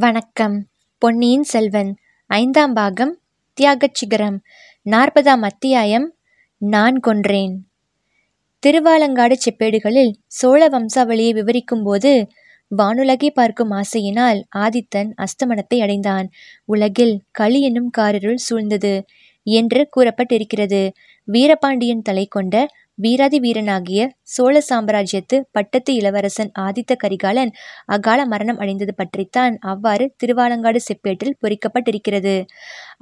வணக்கம். பொன்னியின் செல்வன் ஐந்தாம் பாகம் தியாகச் சிகரம் நாற்பதாம் அத்தியாயம் நான் கொன்றேன். திருவாலங்காடு செப்பேடுகளில் சோழ வம்சாவளியை விவரிக்கும்போது வானுலகை பார்க்கும் ஆசையினால் ஆதித்தன் அஸ்தமனத்தை அடைந்தான். உலகில் களி என்னும் காரிருள் சூழ்ந்தது என்று கூறப்பட்டிருக்கிறது. வீரபாண்டியன் தலை கொண்ட வீராதி வீரனாகிய சோழ சாம்ராஜ்யத்து பட்டத்து இளவரசன் ஆதித்த கரிகாலன் அகால மரணம் அடைந்தது பற்றித்தான் அவ்வாறு திருவாலங்காடு செப்பேட்டில் பொறிக்கப்பட்டிருக்கிறது.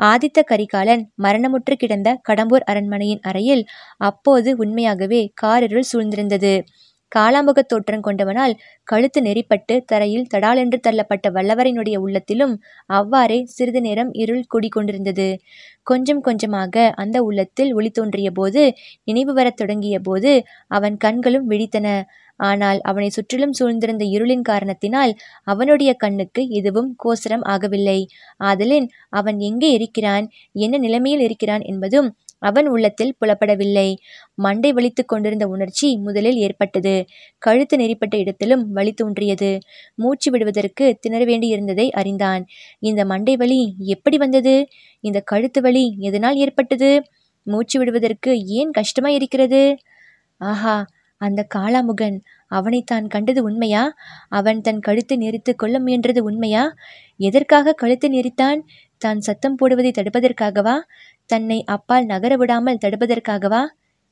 ஆதித்த கரிகாலன் மரணமுற்று கிடந்த கடம்பூர் அரண்மனையின் அறையில் அப்போது உண்மையாகவே காரிருள் சூழ்ந்திருந்தது. காலாமுகத் தோற்றம் கொண்டவனால் கழுத்து நெறிப்பட்டு தரையில் தடாலென்று தள்ளப்பட்ட வல்லவரினுடைய உள்ளத்திலும் அவ்வாறே சிறிது நேரம் இருள் குடிகொண்டிருந்தது. கொஞ்சம் கொஞ்சமாக அந்த உள்ளத்தில் ஒளி தோன்றிய போது நினைவு வரத் தொடங்கிய போது அவன் கண்களும் விழித்தன. ஆனால் அவனை சுற்றிலும் சூழ்ந்திருந்த இருளின் காரணத்தினால் அவனுடைய கண்ணுக்கு எதுவும் கோசரம் ஆகவில்லை. ஆதலின் அவன் எங்கே இருக்கிறான்? என்ன நிலைமையில் இருக்கிறான் என்பதும் அவன் உள்ளத்தில் புலப்படவில்லை. மண்டை வலித்து கொண்டிருந்த உணர்ச்சி முதலில் ஏற்பட்டது. கழுத்து நெறிப்பட்ட இடத்திலும் வலி தோன்றியது. மூச்சு விடுவதற்கு திணற வேண்டியிருந்ததை அறிந்தான். இந்த மண்டை வலி எப்படி வந்தது? இந்த கழுத்து வலி எதனால் ஏற்பட்டது? மூச்சு விடுவதற்கு ஏன் கஷ்டமாய் இருக்கிறது? ஆஹா அந்த காளாமுகன் அவனை தான் கண்டது உண்மையா? அவன் தன் கழுத்தை நெறித்து கொள்ள முயன்றது உண்மையா? எதற்காக கழுத்தை நெறித்தான் தான் சத்தம் போடுவதை தடுப்பதற்காகவா? தன்னை அப்பால் நகர விடாமல் தடுப்பதற்காகவா?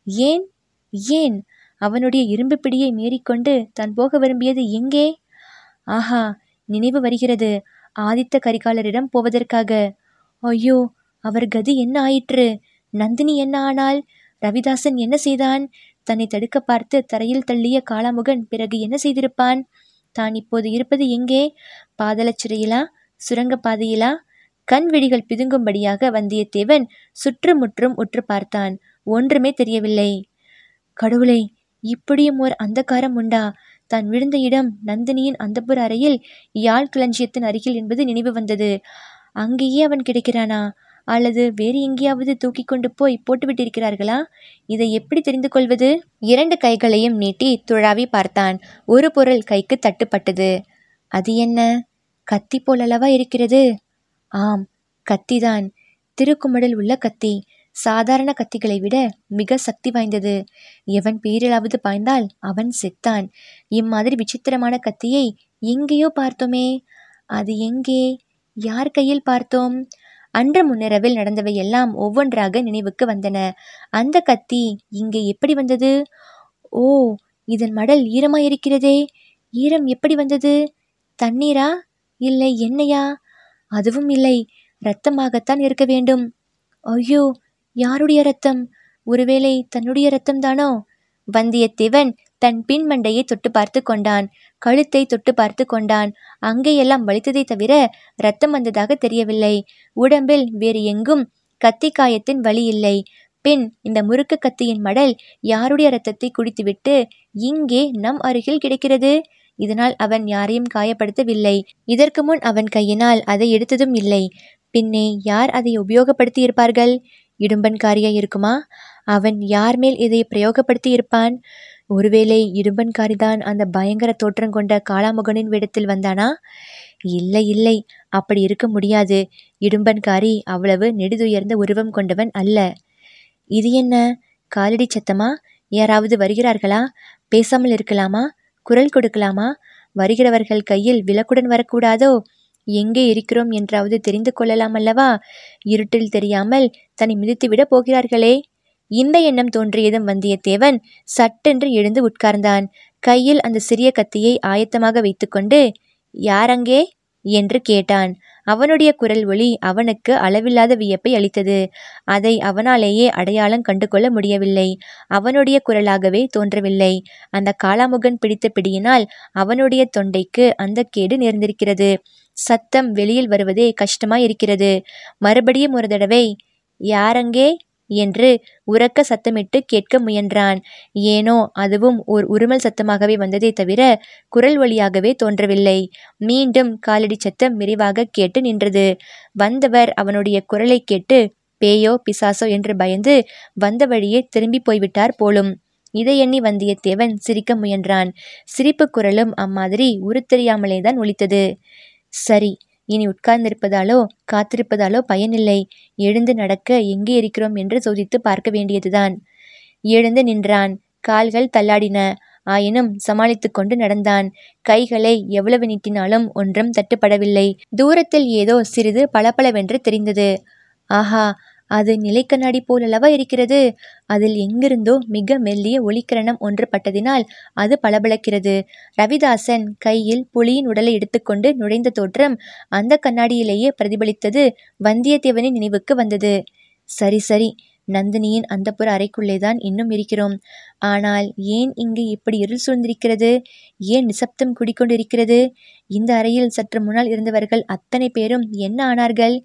ஏன்? ஏன்? அவனுடைய இரும்பு பிடியை மீறிக்கொண்டு தான் போக விரும்பியது எங்கே? ஆஹா நினைவு வருகிறது. ஆதித்த கரிகாலரிடம் போவதற்காக. ஐயோ அவர் கதி என்ன ஆயிற்று? நந்தினி என்ன ஆனாள்? ரவிதாசன் என்ன செய்தான்? தன்னை தடுக்க பார்த்து தரையில் தள்ளிய காளாமுகன் பிறகு என்ன செய்திருப்பான்? தான் இப்போது இருப்பது எங்கே? பாதளச்சிறையிலா சிறையிலா சுரங்க பாதையிலா? கண் விழிகள் பிதுங்கும்படியாக வந்தியத்தேவன் சுற்றுமுற்றும் உற்று பார்த்தான். ஒன்றுமே தெரியவில்லை. கடவுளை இப்படியும் ஓர் அந்தகாரம் உண்டா? தான் விழுந்த இடம் நந்தினியின் அந்தப்புற அறையில் யாழ் களஞ்சியத்தின் அருகில் என்பது நினைவு வந்தது. அங்கேயே அவன் கிடைக்கிறானா? அல்லது வேறு எங்கேயாவது தூக்கி கொண்டு போய் போட்டுவிட்டிருக்கிறார்களா? இதை எப்படி தெரிந்து கொள்வது? இரண்டு கைகளையும் நீட்டி துழாவி பார்த்தான். ஒரு பொருள் கைக்கு தட்டுப்பட்டது. அது என்ன? கத்தி போலல்லவா இருக்கிறது? ஆம் கத்திதான். திருக்குமடல் உள்ள கத்தி சாதாரண கத்திகளை விட மிக சக்தி வாய்ந்தது. எவன் பேரிலாவது பாய்ந்தால் அவன் செத்தான். இம்மாதிரி விசித்திரமான கத்தியை எங்கேயோ பார்த்தோமே. அது எங்கே? யார் கையில் பார்த்தோம்? அன்று முன்னிரவில் நடந்தவை எல்லாம் ஒவ்வொன்றாக நினைவுக்கு வந்தன. அந்த கத்தி இங்கே எப்படி வந்தது? ஓ இதன் மடல் ஈரமாயிருக்கிறதே. ஈரம் எப்படி வந்தது? தண்ணீரா? இல்லை எண்ணெயா? அதுவும் இல்லை. இரத்தமாகத்தான் இருக்க வேண்டும். ஐயோ யாருடைய ரத்தம் ஒருவேளை தன்னுடைய ரத்தம்தானோ வந்தியத்தேவன் தன் பின் மண்டையை தொட்டு பார்த்து கொண்டான். கழுத்தை தொட்டு பார்த்து கொண்டான். அங்கேயெல்லாம் வலித்ததை தவிர ரத்தம் வந்ததாக தெரியவில்லை. உடம்பில் வேறு எங்கும் கத்தி காயத்தின் வழி இல்லை. பின் இந்த முறுக்கு கத்தியின் மடல் யாருடைய ரத்தத்தை குடித்துவிட்டு இங்கே நம் அருகில் கிடைக்கிறது? இதனால் அவன் யாரையும் காயப்படுத்தவில்லை. இதற்கு முன் அவன் கையினால் அதை எடுத்ததும் இல்லை. பின்னே யார் அதை உபயோகப்படுத்தி இருப்பார்கள் இடும்பன்காரியா இருக்குமா? அவன் யார் மேல் இதை பிரயோகப்படுத்தி இருப்பான் ஒருவேளை இடும்பன்காரிதான் அந்த பயங்கர தோற்றம் கொண்ட காளாமுகனின் வேடத்தில் வந்தானா? இல்லை இல்லை அப்படி இருக்க முடியாது. இடும்பன்காரி அவ்வளவு நெடுதுயர்ந்த உருவம் கொண்டவன் அல்ல. இது என்ன? காலடி சத்தமா? யாராவது வருகிறார்களா? பேசாமல் இருக்கலாமா? குரல் கொடுக்கலாமா? வருகிறவர்கள் கையில் விளக்குடன் வரக்கூடாதோ? எங்கே இருக்கிறோம் என்றாவது தெரிந்து கொள்ளலாம் அல்லவா? இருட்டில் தெரியாமல் தன்னை மிதித்துவிடப் போகிறார்களே. இந்த எண்ணம் தோன்றியதும் வந்தியத்தேவன் சட்டென்று எழுந்து உட்கார்ந்தான். கையில் அந்த சிறிய கத்தியை ஆயத்தமாக வைத்துக்கொண்டு யாரங்கே என்று கேட்டான். அவனுடைய குரல் ஒளி அவனுக்கு அளவில்லாத வியப்பை அளித்தது. அதை அவனாலேயே அடையாளம் கண்டுகொள்ள முடியவில்லை. அவனுடைய குரலாகவே தோன்றவில்லை. அந்த காளாமுகன் பிடித்த பிடியினால் அவனுடைய தொண்டைக்கு அந்த கேடு நேர்ந்திருக்கிறது. சத்தம் வெளியில் வருவதே கஷ்டமாயிருக்கிறது. மறுபடியும் ஒரு தடவை யாரங்கே என்று உரக்க சத்தமிட்டு கேட்க முயன்றான். ஏனோ அதுவும் ஓர் உருமல் சத்தமாகவே வந்ததே தவிர குரல் வழியாகவே தோன்றவில்லை. மீண்டும் காலடி சத்தம் விரிவாக கேட்டு நின்றது. வந்தவர் அவனுடைய குரலை கேட்டு பேயோ பிசாசோ என்று பயந்து வந்த வழியே திரும்பி போய்விட்டார் போலும். இதை எண்ணி வந்தியத்தேவன் சிரிக்க முயன்றான். சிரிப்பு குரலும் அம்மாதிரி உருத்தெரியாமலேதான் ஒலித்தது. சரி இனி உட்கார்ந்திருப்பதாலோ காத்திருப்பதாலோ பயனில்லை. எழுந்து நடக்க எங்கே இருக்கிறோம் என்று சோதித்து பார்க்க வேண்டியதுதான். எழுந்து நின்றான். கால்கள் தள்ளாடின. ஆயினும் சமாளித்துக் கொண்டு நடந்தான். கைகளை எவ்வளவு நீட்டினாலும் ஒன்றும் தட்டுப்படவில்லை. தூரத்தில் ஏதோ சிறிது பளபளவென்று தெரிந்தது. ஆஹா அது நிலைக்கண்ணாடி போலல்லவா இருக்கிறது. அதில் எங்கிருந்தோ மிக மெல்லிய ஒளிக்கிரணம் ஒன்று பட்டதினால் அது பளபளக்கிறது. ரவிதாசன் கையில் புலியின் உடலை எடுத்துக்கொண்டு நுழைந்த தோற்றம் அந்த கண்ணாடியிலேயே பிரதிபலித்தது வந்தியத்தேவனின் நினைவுக்கு வந்தது. சரி சரி நந்தினியின் அந்தப்புற அறைக்குள்ளேதான் இன்னும் இருக்கிறோம். ஆனால் ஏன் இங்கு இப்படி இருள் சூழ்ந்திருக்கிறது? ஏன் நிசப்தம் குடிக்கொண்டிருக்கிறது? இந்த அறையில் சற்று முன்னால் இருந்தவர்கள் அத்தனை பேரும் என்ன ஆனார்கள்?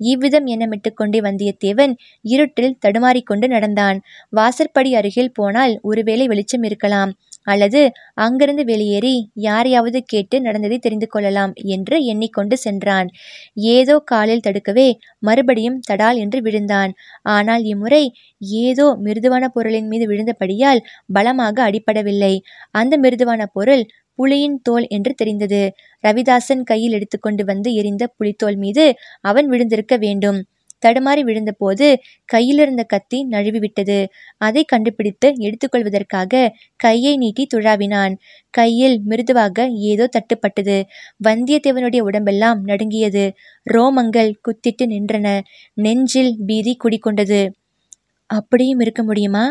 இவ்விதம் எண்ணமிட்டு கொண்டே வந்தியத்தேவன் இருட்டில் தடுமாறிக்கொண்டு நடந்தான். வாசற்படி அருகில் போனால் ஒருவேளை வெளிச்சம் இருக்கலாம் அல்லது அங்கிருந்து வெளியேறி யாரையாவது கேட்டு நடந்ததை தெரிந்து கொள்ளலாம் என்று எண்ணிக்கொண்டு சென்றான். ஏதோ காலில் தடுக்கவே மறுபடியும் தடால் என்று விழுந்தான். ஆனால் இம்முறை ஏதோ மிருதுவான பொருளின் மீது விழுந்தபடியால் பலமாக அடிபடவில்லை. அந்த மிருதுவான பொருள் புலியின் தோல் என்று தெரிந்தது. ரவிதாசன் கையில் எடுத்துக்கொண்டு வந்து எரிந்த புலித்தோல் மீது அவன் விழுந்திருக்க வேண்டும். தடுமாறி விழுந்தபோது கையிலிருந்த கத்தி நழுவி விட்டது அதை கண்டுபிடித்து எடுத்துக்கொள்வதற்காக கையை நீட்டி துழாவினான். கையில் மிருதுவாக ஏதோ தட்டுப்பட்டது. வந்தியத்தேவனுடைய உடம்பெல்லாம் நடுங்கியது. ரோமங்கள் குத்திட்டு நின்றன. நெஞ்சில் பீதி குடிக்கொண்டது அப்படியும் இருக்க முடியுமா?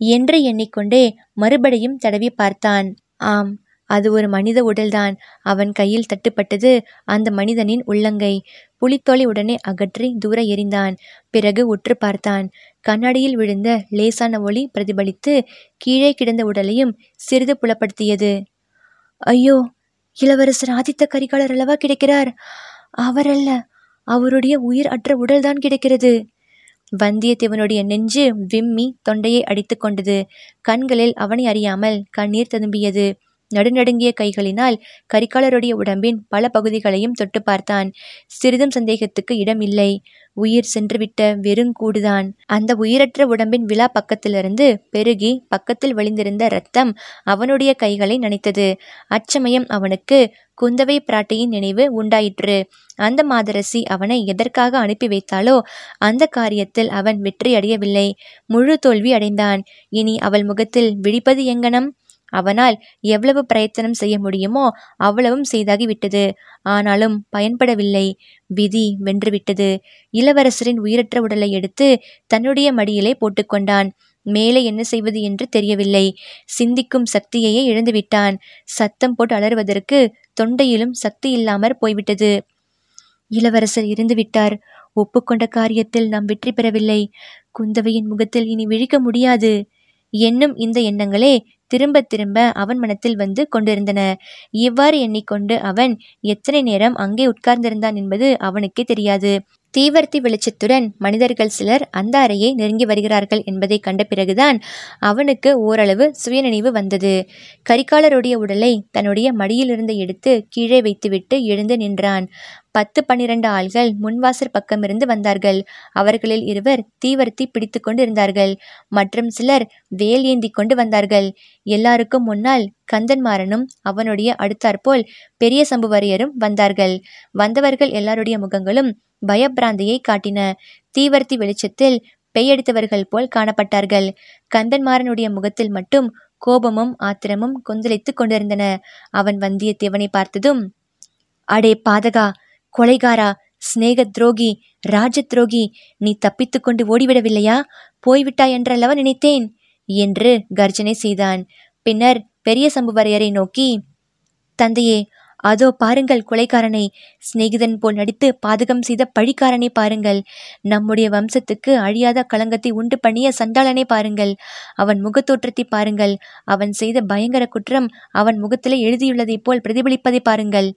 என்று எண்ணிக்கொண்டே மறுபடியும் தடவி பார்த்தான். ஆம். அது ஒரு மனித உடல்தான். அவன் கையில் தட்டுப்பட்டது அந்த மனிதனின் உள்ளங்கை. புலித்தோலை உடனே அகற்றி தூர எறிந்தான். பிறகு உற்று பார்த்தான். கண்ணாடியில் விழுந்த லேசான ஒளி பிரதிபலித்து கீழே கிடந்த உடலையும் சிறிது புலப்படுத்தியது. ஐயோ இளவரசர் ஆதித்த கரிகாலர் அல்லவா கிடைக்கிறார்? அவரல்ல அவருடைய உயிர் அற்ற உடல்தான் கிடைக்கிறது. வந்தியத்தேவனுடைய நெஞ்சு விம்மி தொண்டையை அடித்து கொண்டது. கண்களில் அவனை அறியாமல் கண்ணீர் ததும்பியது. நடுநடுங்கிய கைகளினால் கரிகாலருடைய உடம்பின் பல பகுதிகளையும் தொட்டு பார்த்தான். சிறிதும் சந்தேகத்துக்கு இடம் இல்லை உயிர் சென்றுவிட்ட வெறுங்கூடுதான் அந்த உயிரற்ற உடம்பின் விழா பக்கத்திலிருந்து பெருகி பக்கத்தில் வழிந்திருந்த ரத்தம் அவனுடைய கைகளை நனைத்தது. அச்சமயம் அவனுக்கு குந்தவை பிராட்டியின் நினைவு உண்டாயிற்று. அந்த மாதரசி அவனை எதற்காக அனுப்பி வைத்தாலோ அந்த காரியத்தில் அவன் வெற்றி அடையவில்லை முழு தோல்வி அடைந்தான். இனி அவள் முகத்தில் விழிப்பது எங்கனம்? அவனால் எவ்வளவு பிரயத்தனம் செய்ய முடியுமோ அவ்வளவும் செய்தாகிவிட்டது. ஆனாலும் பயன்படவில்லை. விதி வென்றுவிட்டது. இளவரசரின் உயிரற்ற உடலை எடுத்து தன்னுடைய மடியிலே போட்டுக்கொண்டான். மேலே என்ன செய்வது என்று தெரியவில்லை. சிந்திக்கும் சக்தியையே இழந்துவிட்டான். சத்தம் போட்டு அலறுவதற்கு தொண்டையிலும் சக்தி இல்லாமற் போய்விட்டது. இளவரசர் இருந்துவிட்டார். ஒப்புக்கொண்ட காரியத்தில் நாம் வெற்றி பெறவில்லை. குந்தவையின் முகத்தில் இனி விழிக்க முடியாது. என்னும் இந்த எண்ணங்களே திரும்ப திரும்ப அவன் மனத்தில் வந்து கொண்டிருந்தன. இவ்வாறு எண்ணிக்கொண்டு அவன் எத்தனை நேரம் அங்கே உட்கார்ந்திருந்தான் என்பது அவனுக்கே தெரியாது. தீவர்த்தி வெளிச்சத்துடன் மனிதர்கள் சிலர் அந்த அறையை நெருங்கி வருகிறார்கள் என்பதை கண்ட பிறகுதான் அவனுக்கு ஓரளவு சுயநினைவு வந்தது. கரிகாலருடைய உடலை தன்னுடைய மடியிலிருந்து எடுத்து கீழே வைத்துவிட்டு எழுந்து நின்றான். பத்து பன்னிரண்டு ஆள்கள் முன்வாசற் பக்கமிருந்து வந்தார்கள். அவர்களில் இருவர் தீவர்த்தி பிடித்து கொண்டு இருந்தார்கள் மற்றும் சிலர் வேல் ஏந்தி கொண்டு வந்தார்கள். எல்லாருக்கும் முன்னால் கந்தன்மாறனும் அவனுடைய அடுத்தாற்போல் பெரிய சம்புவரையரும் வந்தார்கள். வந்தவர்கள் எல்லாருடைய முகங்களும் பயப்பிராந்தியை காட்டின. தீவர்த்தி வெளிச்சத்தில் பெய்யடித்தவர்கள் போல் காணப்பட்டார்கள். கந்தன்மாறனுடைய முகத்தில் மட்டும் கோபமும் ஆத்திரமும் கொந்தளித்துக் கொண்டிருந்தன. அவன் வந்தியத்தேவனை பார்த்ததும் அடே பாதகா கொலைகாரா சிநேக துரோகி ராஜ துரோகி நீ தப்பித்து கொண்டு ஓடிவிடவில்லையா? போய்விட்டாய் என்றல்லவா நினைத்தேன்? என்று கர்ஜனை செய்தான். பின்னர் பெரிய சம்புவரையரை நோக்கி தந்தையே அதோ பாருங்கள் கொலைக்காரனை சிநேகிதன் போல் நடித்து பாதகம் செய்த பழிக்காரனை பாருங்கள். நம்முடைய வம்சத்துக்கு அழியாத களங்கத்தை உண்டு பண்ணிய சண்டாளனை பாருங்கள். அவன் முகத்தோற்றத்தை பாருங்கள். அவன் செய்த பயங்கர குற்றம் அவன் முகத்திலே எழுதியுள்ளதைப் போல் பிரதிபலிப்பதை பாருங்கள்.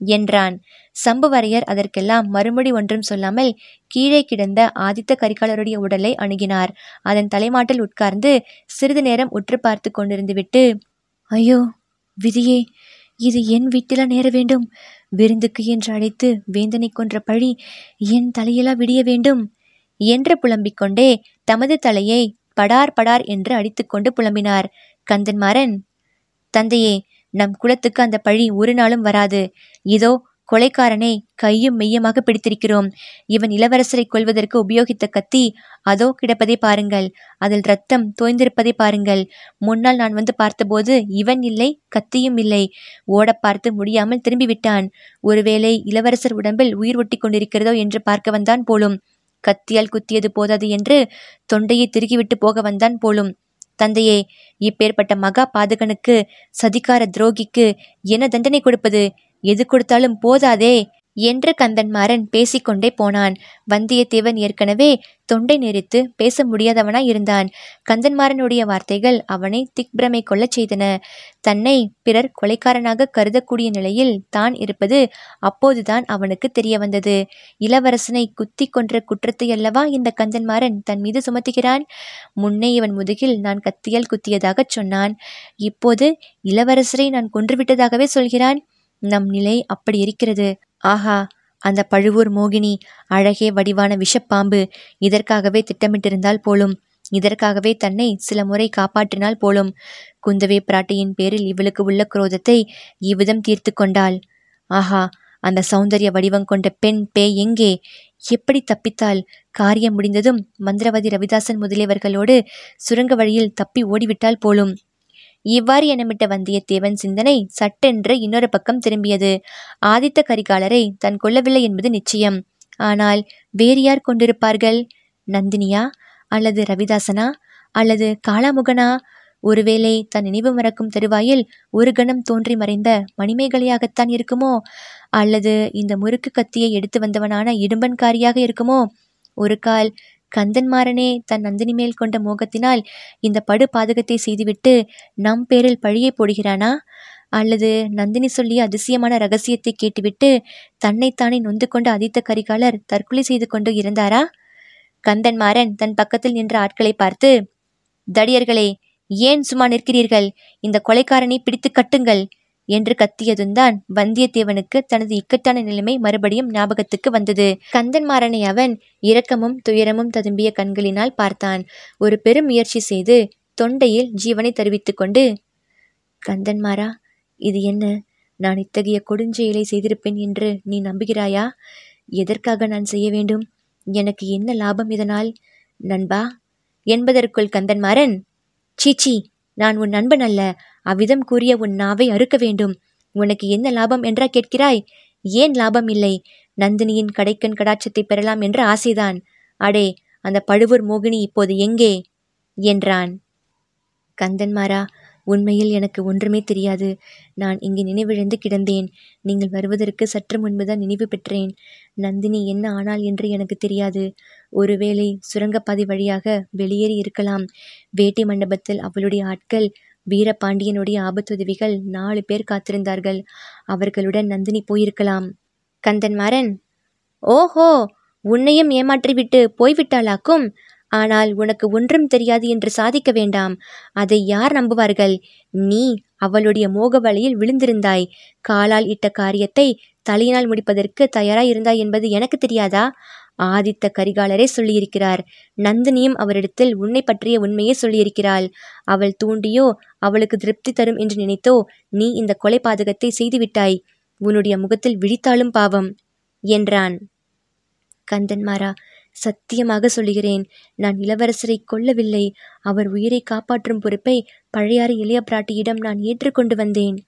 என்றான். சம்புவரையர் அதற்கெல்லாம் மறுமொழி ஒன்றும் சொல்லாமல் கீழே கிடந்த ஆதித்த கரிகாலருடைய உடலை அணுகினார். அதன் தலைமாட்டில் உட்கார்ந்து சிறிது நேரம் உற்று பார்த்து கொண்டிருந்துவிட்டு ஐயோ விதியே இது என் வீட்டில நேர வேண்டும்? விருந்துக்கு என்று அழைத்து வேந்தனை கொன்ற பழி என் தலையிலா விடிய வேண்டும்? என்று புலம்பிக் கொண்டே தமது தலையை படார் படார் என்று அடித்துக்கொண்டு புலம்பினார். கந்தன்மாறன் தந்தையே நம் குலத்துக்கு அந்த பழி ஒரு நாளும் வராது. இதோ கொலைக்காரனை கையும் மெய்யமாக பிடித்திருக்கிறோம். இவன் இளவரசரை கொல்வதற்கு உபயோகித்த கத்தி அதோ கிடப்பதை பாருங்கள். அதில் ரத்தம் தோய்ந்திருப்பதை பாருங்கள். முன்னால் நான் வந்து பார்த்தபோது இவன் இல்லை கத்தியும் இல்லை. ஓட பார்த்து முடியாமல் திரும்பிவிட்டான். ஒருவேளை இளவரசர் உடம்பில் உயிர் ஒட்டி கொண்டிருக்கிறதோ என்று பார்க்க வந்தான் போலும். கத்தியால் குத்தியது போதாது என்று தொண்டையை திருகிவிட்டு போக வந்தான் போலும். தந்தையே இப்பேற்பட்ட மகா பாதகனுக்கு சதிகார துரோகிக்கு என்ன தண்டனை கொடுப்பது? எது கொடுத்தாலும் போதாதே. என்று கந்தன்மாறன் பேசிக்கொண்டே போனான். வந்தியத்தேவன் ஏற்கனவே தொண்டை நெறித்து பேச முடியாதவனாய் இருந்தான். கந்தன்மாறனுடைய வார்த்தைகள் அவனை திக்பிரமை கொள்ளச் செய்தன. தன்னை பிறர் கொலைக்காரனாக கருதக்கூடிய நிலையில் தான் இருப்பது அப்போதுதான் அவனுக்கு தெரிய வந்தது இளவரசனை குத்தி கொன்ற குற்றத்தை அல்லவா இந்த கந்தன்மாறன் தன் மீது சுமத்துகிறான்? முன்னே இவன் முதுகில் நான் கத்தியால் குத்தியதாகச் சொன்னான். இப்போது இளவரசரை நான் கொன்றுவிட்டதாகவே சொல்கிறான். நம் நிலை அப்படி இருக்கிறது. ஆஹா அந்த பழுவூர் மோகினி அழகே வடிவான விஷப்பாம்பு. இதற்காகவே திட்டமிட்டிருந்தால் போலும் இதற்காகவே தன்னை சில முறை காப்பாற்றினால் போலும். குந்தவை பிராட்டியின் பேரில் இவளுக்கு உள்ள குரோதத்தை இவ்விதம் தீர்த்து கொண்டாள். ஆஹா அந்த சௌந்தரிய வடிவம் கொண்ட பெண் பேய் எங்கே? எப்படி தப்பித்தால் காரியம் முடிந்ததும் மந்திரவாதி ரவிதாசன் முதலியவர்களோடு சுரங்க வழியில் தப்பி ஓடிவிட்டால் போலும். இவ்வாறு எண்ணமிட்ட வந்தியத்தேவன் சிந்தனை சட்டென்று இன்னொரு பக்கம் திரும்பியது. ஆதித்த கரிகாலரை தன் கொல்லவில்லை என்பது நிச்சயம். ஆனால் வேறு யார் கொண்டிருப்பார்கள்? நந்தினியா அல்லது ரவிதாசனா? அல்லது காளாமுகனா? ஒருவேளை தன் நினைவு மறக்கும் தருவாயில் ஒரு கணம் தோன்றி மறைந்த மணிமேகலையாகத்தான் இருக்குமோ? அல்லது இந்த முறுக்கு கத்தியை எடுத்து வந்தவனான இடும்பன்காரியாக இருக்குமோ? ஒரு கால் கந்தன்மாறனே தன் நந்தினி மேல் கொண்ட மோகத்தினால் இந்த படு பாதகத்தை செய்துவிட்டு நம் பேரில் பழியை போடுகிறானா? அல்லது நந்தினி சொல்லிய அதிசயமான ரகசியத்தை கேட்டுவிட்டு தன்னைத்தானே நொந்து கொண்ட அதித்த கரிகாலர் தற்கொலை செய்து கொண்டு இருந்தாரா கந்தன்மாறன் தன் பக்கத்தில் நின்ற ஆட்களை பார்த்து தடியர்களே ஏன் சும்மா நிற்கிறீர்கள்? இந்த கொலைக்காரனை பிடித்து கட்டுங்கள். என்று கத்தியதும்தான் வந்தியத்தேவனுக்கு தனது இக்கட்டான நிலைமை மறுபடியும் ஞாபகத்துக்கு வந்தது. கந்தன்மாறனை அவன் இரக்கமும் துயரமும் ததும்பிய கண்களினால் பார்த்தான். ஒரு பெரும் முயற்சி செய்து தொண்டையில் ஜீவனை தெரிவித்து கொண்டு கந்தன்மாரா இது என்ன? நான் இத்தகைய கொடுஞ்செயலை செய்திருப்பேன் என்று நீ நம்புகிறாயா? எதற்காக நான் செய்ய வேண்டும்? எனக்கு என்ன லாபம் இதனால்? நண்பா? என்பதற்குள் கந்தன்மாறன் சீச்சி நான் உன் நண்பன் அல்ல. அவ்விதம் கூறிய உன் நாவை அறுக்க வேண்டும். உனக்கு என்ன லாபம் என்றா கேட்கிறாய்? ஏன் லாபம் இல்லை? நந்தினியின் கடைக்கண் கடாட்சத்தை பெறலாம் என்ற ஆசைதான். அடே அந்த பழுவூர் மோகினி இப்போது எங்கே? என்றான். கந்தன்மாரா உண்மையில் எனக்கு ஒன்றுமே தெரியாது. நான் இங்கு நினைவிழந்து கிடந்தேன். நீங்கள் வருவதற்கு சற்று முன்புதான் நினைவு பெற்றேன். நந்தினி என்ன ஆனாள் என்று எனக்கு தெரியாது. ஒருவேளை சுரங்கப்பாதை வழியாக வெளியேறி இருக்கலாம். வேட்டி மண்டபத்தில் அவளுடைய ஆட்கள் வீரபாண்டியனுடைய ஆபத்துதவிகள் நாலு பேர் காத்திருந்தார்கள். அவர்களுடன் நந்தினி போயிருக்கலாம். கந்தன்மாறன் ஓஹோ உன்னையும் ஏமாற்றிவிட்டு போய்விட்டாளாக்கும்? ஆனால் உனக்கு ஒன்றும் தெரியாது என்று சாதிக்க வேண்டாம். அதை யார் நம்புவார்கள்? நீ அவளுடைய மோக வலையில் விழுந்திருந்தாய். காலால் இட்ட காரியத்தை தலையினால் முடிப்பதற்கு தயாராய் இருந்தாய் என்பது எனக்கு தெரியாதா? ஆதித்த கரிகாலரே சொல்லியிருக்கிறார். நந்தினியும் அவரிடத்தில் உன்னை பற்றிய உண்மையே சொல்லியிருக்கிறாள். அவள் தூண்டியோ அவளுக்கு திருப்தி தரும் என்று நினைத்தோ நீ இந்த கொலை பாதகத்தை செய்துவிட்டாய். உன்னுடைய முகத்தில் விழித்தாலும் பாவம் என்றான். கந்தன்மாரா சத்தியமாக சொல்லுகிறேன். நான் இளவரசரை கொல்லவில்லை. அவர் உயிரை காப்பாற்றும் பொறுப்பை பழையாறு இளைய பிராட்டியிடம் நான் ஏற்றுக்கொண்டு வந்தேன்.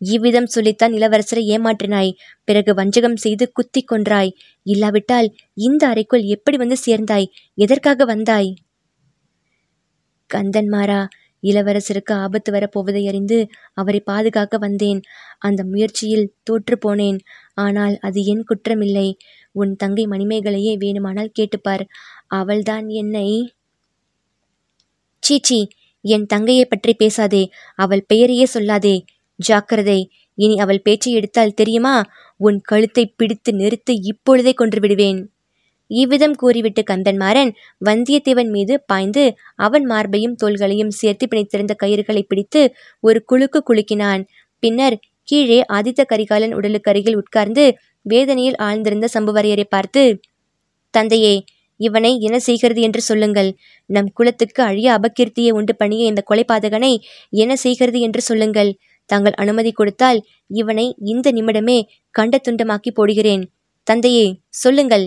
இவ்விதம் சொல்லித்தான் இளவரசரை ஏமாற்றினாய். பிறகு வஞ்சகம் செய்து குத்தி கொன்றாய். இல்லாவிட்டால் இந்த அறைக்குள் எப்படி வந்து சேர்ந்தாய்? எதற்காக வந்தாய்? கந்தன்மாரா இளவரசருக்கு ஆபத்து வரப்போவதை அறிந்து அவரை பாதுகாக்க வந்தேன். அந்த முயற்சியில் தோற்று போனேன். ஆனால் அது என் குற்றமில்லை. உன் தங்கை மணிமேகலையே வேணுமானால் கேட்டுப்பார். அவள்தான் என்னை சீச்சி என் தங்கையை பற்றி பேசாதே. அவள் பெயரையே சொல்லாதே. ஜாக்கிரதை இனி அவள் பேச்சை எடுத்தால் தெரியுமா? உன் கழுத்தை பிடித்து நிறுத்து இப்பொழுதே கொன்று விடுவேன். இவ்விதம் கூறிவிட்டு கந்தன்மாறன் வந்தியத்தேவன் மீது பாய்ந்து அவன் மார்பையும் தோள்களையும் சேர்த்து பிணைத்திருந்த கயிறுகளை பிடித்து ஒரு குலுக்கு குலுக்கினான். பின்னர் கீழே ஆதித்த கரிகாலன் உடலுக்கு அருகில் உட்கார்ந்து வேதனையில் ஆழ்ந்திருந்த சம்புவரையரை பார்த்து தந்தையே இவனை என்ன செய்கிறது என்று சொல்லுங்கள். நம் குலத்துக்கு அழிய அபகீர்த்தியை உண்டு பண்ணிய இந்த கொலைபாதகனை என்ன செய்கிறது என்று சொல்லுங்கள். தாங்கள் அனுமதி கொடுத்தால் இவனை இந்த நிமிடமே கண்ட துண்டமாக்கி போடுகிறேன். தந்தையே சொல்லுங்கள்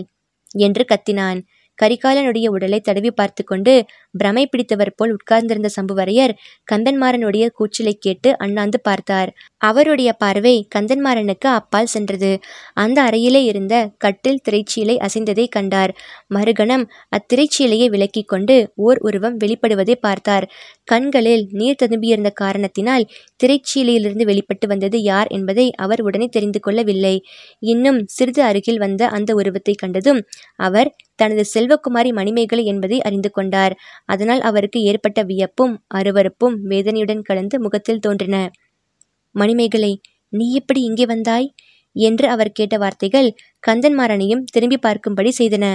என்று கத்தினான். கரிகாலனுடைய உடலை தடவி பார்த்து கொண்டு பிரமை பிடித்தவர் போல் உட்கார்ந்திருந்த சம்புவரையர் கந்தன்மாறனுடைய கூச்சலை கேட்டு அண்ணாந்து பார்த்தார். அவருடைய பார்வை கந்தன்மாறனுக்கு அப்பால் சென்றது. அந்த அறையிலே இருந்த கட்டில் திரைச்சீலை அசைந்ததை கண்டார். மறுகணம் அத்திரைச்சீலையை விலக்கிக் கொண்டு ஓர் உருவம் வெளிப்படுவதை பார்த்தார். கண்களில் நீர் ததும்பியிருந்த காரணத்தினால் திரைச்சீலையிலிருந்து வெளிப்பட்டு வந்தது யார் என்பதை அவர் உடனே தெரிந்து கொள்ளவில்லை. இன்னும் சிறிது அருகில் வந்த அந்த உருவத்தை கண்டதும் அவர் தனது செல்வகுமாரி மணிமேகலை என்பதை அறிந்து கொண்டார். அதனால் அவருக்கு ஏற்பட்ட வியப்பும் அருவருப்பும் வேதனையுடன் கலந்து முகத்தில் தோன்றின. மணிமேகலை நீ எப்படி இங்கே வந்தாய்? என்று அவர் கேட்ட வார்த்தைகள் கந்தன்மாறனையும் திரும்பி பார்க்கும்படி செய்தன.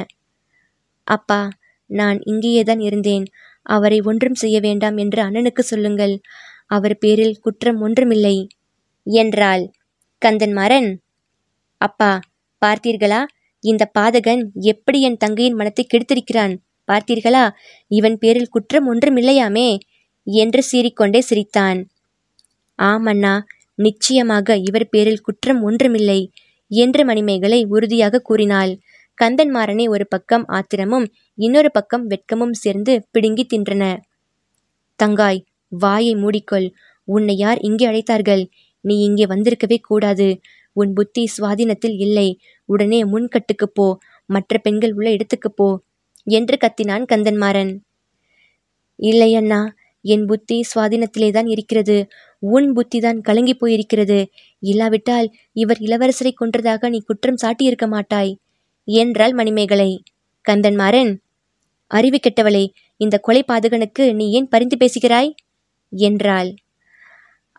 அப்பா நான் இங்கேயேதான் இருந்தேன். அவரை ஒன்றும் செய்ய வேண்டாம் என்று அண்ணனுக்கு சொல்லுங்கள். அவர் பேரில் குற்றம் ஒன்றுமில்லை. என்றாள் கந்தன்மாறன் அப்பா பார்த்தீர்களா? இந்த பாதகன் எப்படி என் தங்கையின் மனத்தை கெடுத்திருக்கிறான்? பார்த்தீர்களா? இவன் பேரில் குற்றம் ஒன்றுமில்லையாமே? என்று சீறிக்கொண்டே சிரித்தான். ஆமண்ணா நிச்சயமாக இவர் பேரில் குற்றம் ஒன்றுமில்லை என்று மணிமேகலை உறுதியாக கூறினாள். கந்தன்மாறனை ஒரு பக்கம் ஆத்திரமும் இன்னொரு பக்கம் வெட்கமும் சேர்ந்து பிடுங்கி தின்றன. தங்காய் வாயை மூடிக்கொள். உன்னை யார் இங்கே அழைத்தார்கள்? நீ இங்கே வந்திருக்கவே கூடாது. உன் புத்தி சுவாதீனத்தில் இல்லை. உடனே முன்கட்டுக்கு போ. மற்ற பெண்கள் உள்ள இடத்துக்கு போ. என்று கத்தினான் கந்தன்மாறன். இல்லை அண்ணா என் புத்தி சுவாதீனத்திலேதான் இருக்கிறது. உன் புத்திதான் கலங்கி போயிருக்கிறது. இல்லாவிட்டால் இவர் இளவரசரை கொன்றதாக நீ குற்றம் சாட்டியிருக்க மாட்டாய் என்றாள் மணிமேகலை. கந்தன்மாறன் அறிவு கெட்டவளே இந்த கொலை பாதகனுக்கு நீ ஏன் பரிந்து பேசுகிறாய்? என்றாள்.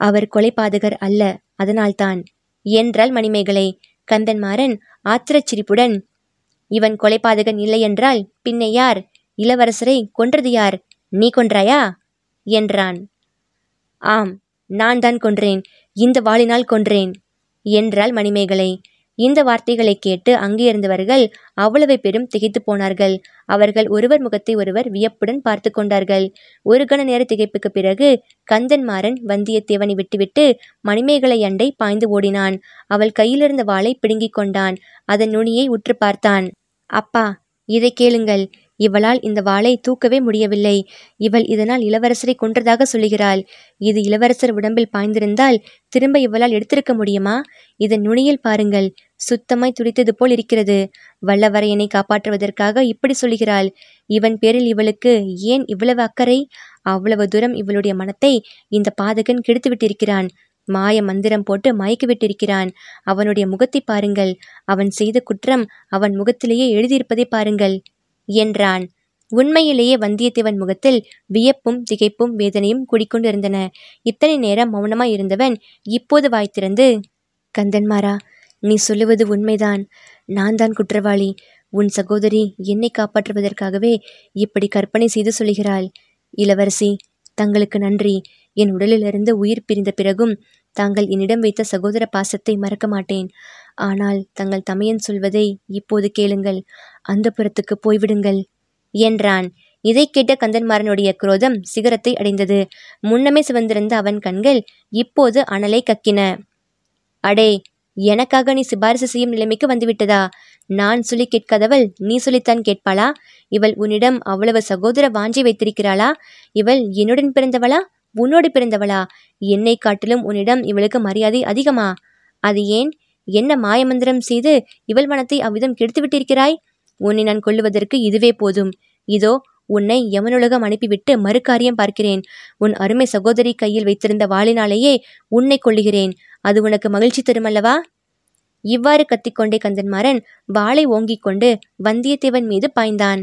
அவர் கொலை பாதகர் அல்ல அதனால்தான் என்றாள் மணிமேகலை. கந்தன்மாறன் ஆத்திரச்சிரிப்புடன் இவன் கொலைபாதகன் இல்லையென்றால் பின்னே யார்? இளவரசரை கொன்றது யார்? நீ கொன்றாயா? என்றான். ஆம் நான் தான் கொன்றேன். இந்த வாளினால் கொன்றேன் என்றாள் மணிமேகலை. இந்த வார்த்தைகளை கேட்டு அங்கே இருந்தவர்கள் அவ்வளவு பெரும் திகைத்து போனார்கள். அவர்கள் ஒருவர் முகத்தை ஒருவர் வியப்புடன் பார்த்து கொண்டார்கள். ஒரு கண நேர திகைப்புக்கு பிறகு கந்தன்மாறன் வந்தியத்தேவனை விட்டுவிட்டு மணிமேகலை அண்டை பாய்ந்து ஓடினான். அவள் கையிலிருந்த வாளை பிடுங்கிக் கொண்டான். அதன் நுனியை உற்று பார்த்தான். அப்பா இதை கேளுங்கள். இவளால் இந்த வாளை தூக்கவே முடியவில்லை. இவள் இதனால் இளவரசரை கொன்றதாக சொல்லுகிறாள். இது இளவரசர் உடம்பில் பாய்ந்திருந்தால் திரும்ப இவளால் எடுத்திருக்க முடியுமா? இதன் நுனியில் பாருங்கள். சுத்தமாய் துடித்தது போல் இருக்கிறது. வல்லவரையனை காப்பாற்றுவதற்காக இப்படி சொல்கிறாள் இவன் பேரில் இவளுக்கு ஏன் இவ்வளவு அக்கறை? அவ்வளவு தூரம் இவளுடைய மனத்தை இந்த பாதகன் கெடுத்து விட்டிருக்கிறான். மாய மந்திரம் போட்டு மயக்கி விட்டிருக்கிறான். அவனுடைய முகத்தை பாருங்கள். அவன் செய்த குற்றம் அவன் முகத்திலேயே எழுதியிருப்பதை பாருங்கள். என்றான். உண்மையிலேயே வந்தியத்தேவன் முகத்தில் வியப்பும் திகைப்பும் வேதனையும் குடிக்கொண்டிருந்தன. இத்தனை நேரம் மௌனமாய் இருந்தவன் இப்போது வாய்த்திருந்து கந்தன்மாரா நீ சொல்லுவது உண்மைதான். நான் தான் குற்றவாளி. உன் சகோதரி என்னை காப்பாற்றுவதற்காகவே இப்படி கற்பனை செய்து சொல்கிறாள். இளவரசி தங்களுக்கு நன்றி. என் உடலிலிருந்து உயிர் பிரிந்த பிறகும் தாங்கள் என்னிடம் வைத்த சகோதர பாசத்தை மறக்க மாட்டேன். ஆனால் தங்கள் தமையன் சொல்வதை இப்போது கேளுங்கள். அந்த புறத்துக்கு போய்விடுங்கள் என்றான். இதை கேட்ட கந்தன்மாரனுடைய குரோதம் சிகரத்தை அடைந்தது. முன்னமே சிவந்திருந்த அவன் கண்கள் இப்போது அனலை கக்கின. அடே எனக்காக நீ சிபாரிசு செய்யும் நிலைமைக்கு வந்துவிட்டதா? நான் சொல்லி கேட்காதவள் நீ சொல்லித்தான் கேட்பாளா? இவள் உன்னிடம் அவ்வளவு சகோதர வாஞ்சி வைத்திருக்கிறாளா? இவள் என்னுடன் பிறந்தவளா? உன்னோடு பிறந்தவளா? என்னை காட்டிலும் உன்னிடம் இவளுக்கு மரியாதை அதிகமா? அது ஏன்? என்ன மாயமந்திரம் செய்து இவள் மனத்தை அவ்விதம் கெடுத்து விட்டிருக்கிறாய் உன்னை நான் கொள்ளுவதற்கு இதுவே போதும். இதோ உன்னை யமனுலகம் அனுப்பிவிட்டு மறுகாரியம் பார்க்கிறேன். உன் அருமை சகோதரி கையில் வைத்திருந்த வாளினாலேயே உன்னை கொள்ளுகிறேன் அது உனக்கு மகிழ்ச்சி தருமல்லவா? இவ்வாறு கத்திக்கொண்டே கந்தன்மாறன் வாளை ஓங்கிக் கொண்டு வந்தியத்தேவன் மீது பாய்ந்தான்.